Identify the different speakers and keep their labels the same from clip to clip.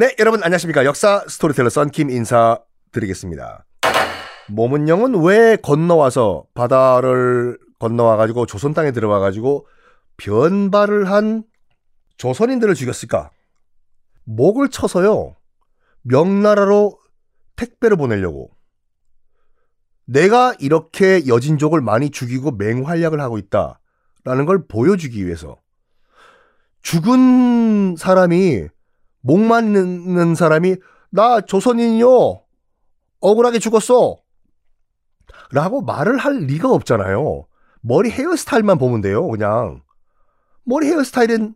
Speaker 1: 네, 여러분 안녕하십니까. 역사 스토리텔러 썬킴 인사드리겠습니다. 모문영은 왜 건너와서 바다를 건너와가지고 조선 땅에 들어와가지고 변발을 한 조선인들을 죽였을까? 목을 쳐서요. 명나라로 택배를 보내려고. 내가 이렇게 여진족을 많이 죽이고 맹활약을 하고 있다라는 걸 보여주기 위해서 죽은 사람이 목 맞는 사람이 나 조선인이요. 억울하게 죽었어. 라고 말을 할 리가 없잖아요. 머리 헤어스타일만 보면 돼요 그냥. 머리 헤어스타일은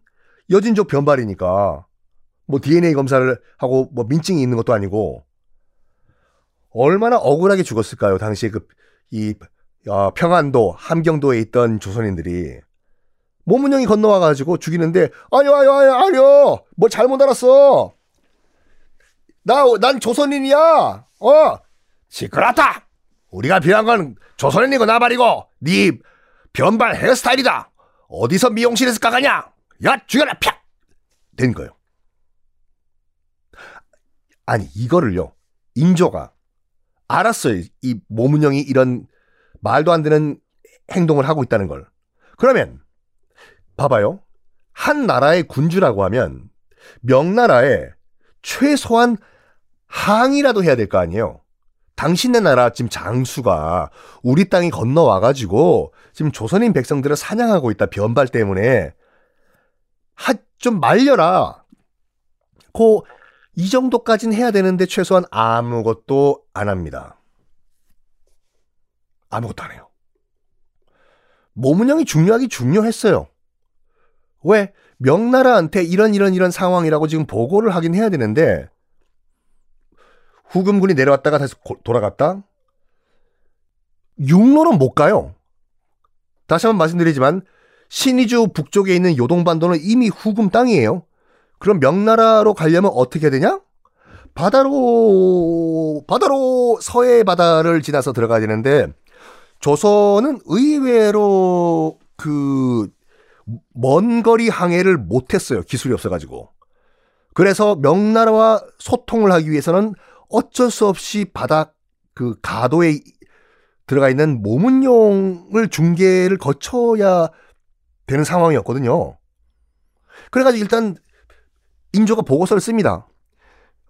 Speaker 1: 여진족 변발이니까. 뭐 DNA 검사를 하고 뭐 민증이 있는 것도 아니고. 얼마나 억울하게 죽었을까요? 당시에 그 이 어, 평안도 함경도에 있던 조선인들이 모문영이 건너와 가지고 죽이는데 아니요 아니요 아니요 아니요. 뭘 잘못 알았어. 나 난 조선인이야. 어? 시끄럽다. 우리가 필요한 건 조선인이고 나발이고 네 변발 헤어스타일이다. 어디서 미용실에서 까가냐? 야 죽여라 팍된 거예요. 아니 이거를요. 인조가 알았어요. 이 모문영이 이런 말도 안 되는 행동을 하고 있다는 걸. 그러면 봐봐요. 한 나라의 군주라고 하면 명나라에 최소한 항이라도 해야 될 거 아니에요. 당신네 나라 지금 장수가 우리 땅이 건너와가지고 지금 조선인 백성들을 사냥하고 있다 변발 때문에 하, 좀 말려라. 고, 이 정도까지는 해야 되는데 최소한 아무것도 안 합니다. 아무것도 안 해요. 모문영이 중요하기 중요했어요. 왜 명나라한테 이런 이런 이런 상황이라고 지금 보고를 하긴 해야 되는데 후금군이 내려왔다가 다시 돌아갔다? 육로는 못 가요. 다시 한번 말씀드리지만 신의주 북쪽에 있는 요동반도는 이미 후금 땅이에요. 그럼 명나라로 가려면 어떻게 되냐? 바다로 바다로 서해 바다를 지나서 들어가야 되는데 조선은 의외로 그 먼 거리 항해를 못했어요. 기술이 없어가지고. 그래서 명나라와 소통을 하기 위해서는 어쩔 수 없이 바닥 그 가도에 들어가 있는 모문용을 중계를 거쳐야 되는 상황이었거든요. 그래가지고 일단 인조가 보고서를 씁니다.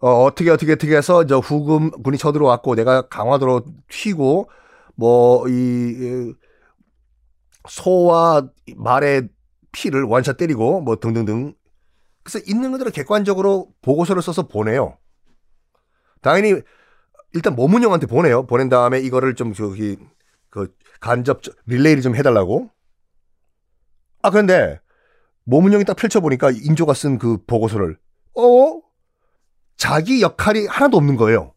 Speaker 1: 어, 어떻게 어떻게 어떻게 해서 저 후금 군이 쳐들어왔고 내가 강화도로 튀고 뭐 이 소와 말의 피를 원샷 때리고 뭐 등등등. 그래서 있는 것들을 객관적으로 보고서를 써서 보내요. 당연히 일단 모문영한테 보내요. 보낸 다음에 이거를 좀 저기 그 간접 릴레이를 좀 해달라고. 아 그런데 모문영이 딱 펼쳐보니까 인조가 쓴 그 보고서를 어 자기 역할이 하나도 없는 거예요.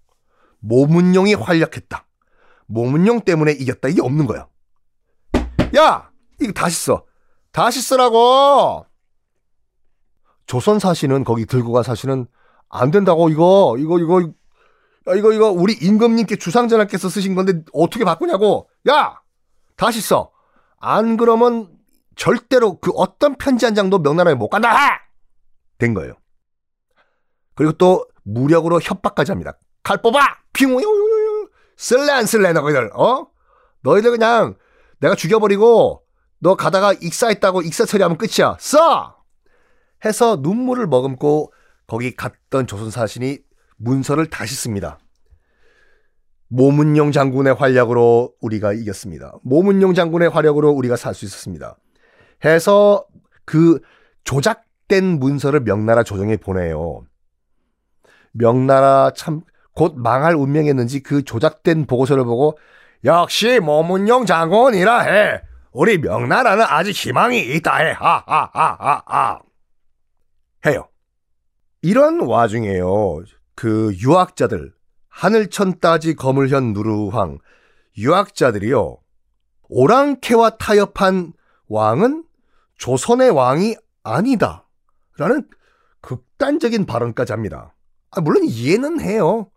Speaker 1: 모문영이 활약했다. 모문영 때문에 이겼다. 이게 없는 거야. 야 이거 다시 써. 다시 쓰라고! 조선 사시는 거기 들고 가 사시는 안 된다고 이거 이거 이거 이거 이거 우리 임금님께 주상전하께서 쓰신 건데 어떻게 바꾸냐고. 야! 다시 써. 안 그러면 절대로 그 어떤 편지 한 장도 명나라에 못 간다! 된 거예요. 그리고 또 무력으로 협박까지 합니다. 칼 뽑아! 핑! 쓸래 안 쓸래 너희들 어? 너희들 그냥 내가 죽여버리고 너 가다가 익사했다고 익사 처리하면 끝이야. 써! 해서 눈물을 머금고 거기 갔던 조선 사신이 문서를 다시 씁니다. 모문용 장군의 활약으로 우리가 이겼습니다. 모문용 장군의 활약으로 우리가 살 수 있었습니다. 해서 그 조작된 문서를 명나라 조정에 보내요. 명나라 참 곧 망할 운명이었는지 그 조작된 보고서를 보고 역시 모문용 장군이라 해. 우리 명나라는 아직 희망이 있다 해. 하하하하하. 해요. 이런 와중에요. 그 유학자들 하늘천 따지 거물현 누르황 유학자들이요. 오랑캐와 타협한 왕은 조선의 왕이 아니다. 라는 극단적인 발언까지 합니다. 아, 물론 이해는 해요.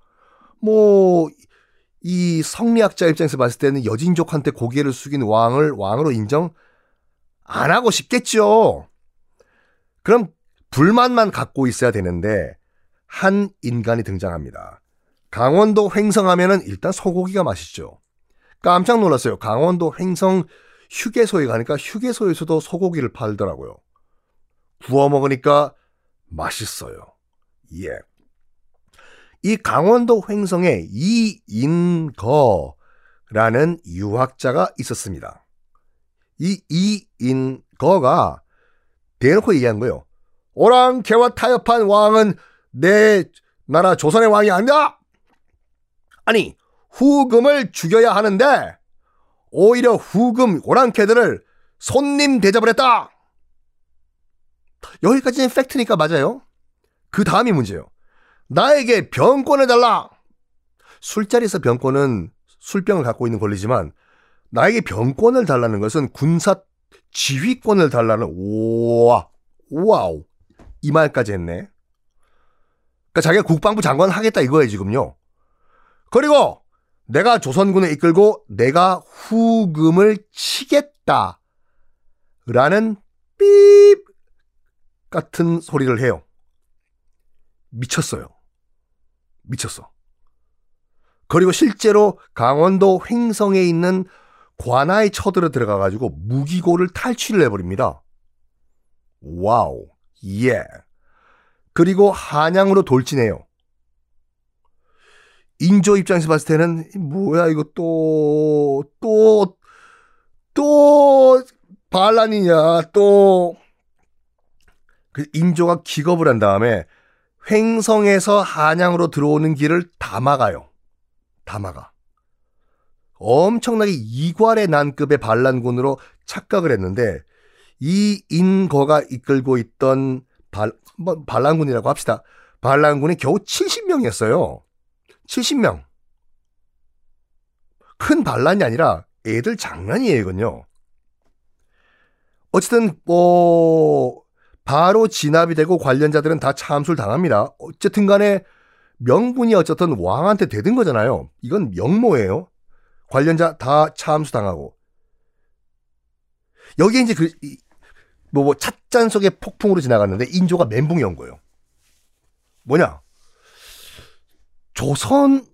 Speaker 1: 뭐, 이 성리학자 입장에서 봤을 때는 여진족한테 고개를 숙인 왕을 왕으로 인정 안 하고 싶겠죠. 그럼 불만만 갖고 있어야 되는데 한 인간이 등장합니다. 강원도 횡성하면은 일단 소고기가 맛있죠. 깜짝 놀랐어요. 강원도 횡성 휴게소에 가니까 휴게소에서도 소고기를 팔더라고요. 구워 먹으니까 맛있어요. 예. 이 강원도 횡성에 이인거라는 유학자가 있었습니다. 이 이인거가 대놓고 얘기한 거예요. 오랑캐와 타협한 왕은 내 나라 조선의 왕이 아니다! 아니, 후금을 죽여야 하는데, 오히려 후금 오랑캐들을 손님 대접을 했다! 여기까지는 팩트니까 맞아요. 그 다음이 문제예요. 나에게 병권을 달라. 술자리에서 병권은 술병을 갖고 있는 권리지만 나에게 병권을 달라는 것은 군사 지휘권을 달라는 우와 wow 이 말까지 했네. 그러니까 자기가 국방부 장관 하겠다 이거예요 지금요. 그리고 내가 조선군을 이끌고 내가 후금을 치겠다. 라는 삐 같은 소리를 해요. 미쳤어요. 미쳤어. 그리고 실제로 강원도 횡성에 있는 관아에 쳐들어 들어가가지고 무기고를 탈취를 해버립니다. wow, 예. 그리고 한양으로 돌진해요. 인조 입장에서 봤을 때는 뭐야 이거 또 또 또 반란이냐 또 그 인조가 기겁을 한 다음에 횡성에서 한양으로 들어오는 길을 다 막아요. 다 막아. 엄청나게 이괄의 난급의 반란군으로 착각을 했는데 이 인거가 이끌고 있던 발, 뭐 반란군이라고 합시다. 반란군이 겨우 70명이었어요. 70명. 큰 반란이 아니라 애들 장난이에요, 이건요. 어쨌든 뭐 바로 진압이 되고 관련자들은 다 참수를 당합니다. 어쨌든 간에 명분이 어쨌든 왕한테 대든 거잖아요. 이건 명모예요. 관련자 다 참수 당하고. 여기에 이제 그, 뭐, 뭐, 찻잔 속의 폭풍으로 지나갔는데 인조가 멘붕이 온 거예요. 뭐냐? 조선은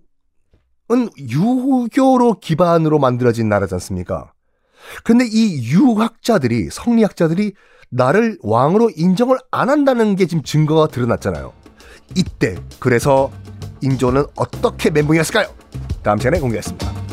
Speaker 1: 유교로 기반으로 만들어진 나라지 않습니까? 근데 이 유학자들이, 성리학자들이 나를 왕으로 인정을 안 한다는 게 지금 증거가 드러났잖아요. 이때 그래서 인조는 어떻게 멘붕이었을까요? 다음 시간에 공개하겠습니다.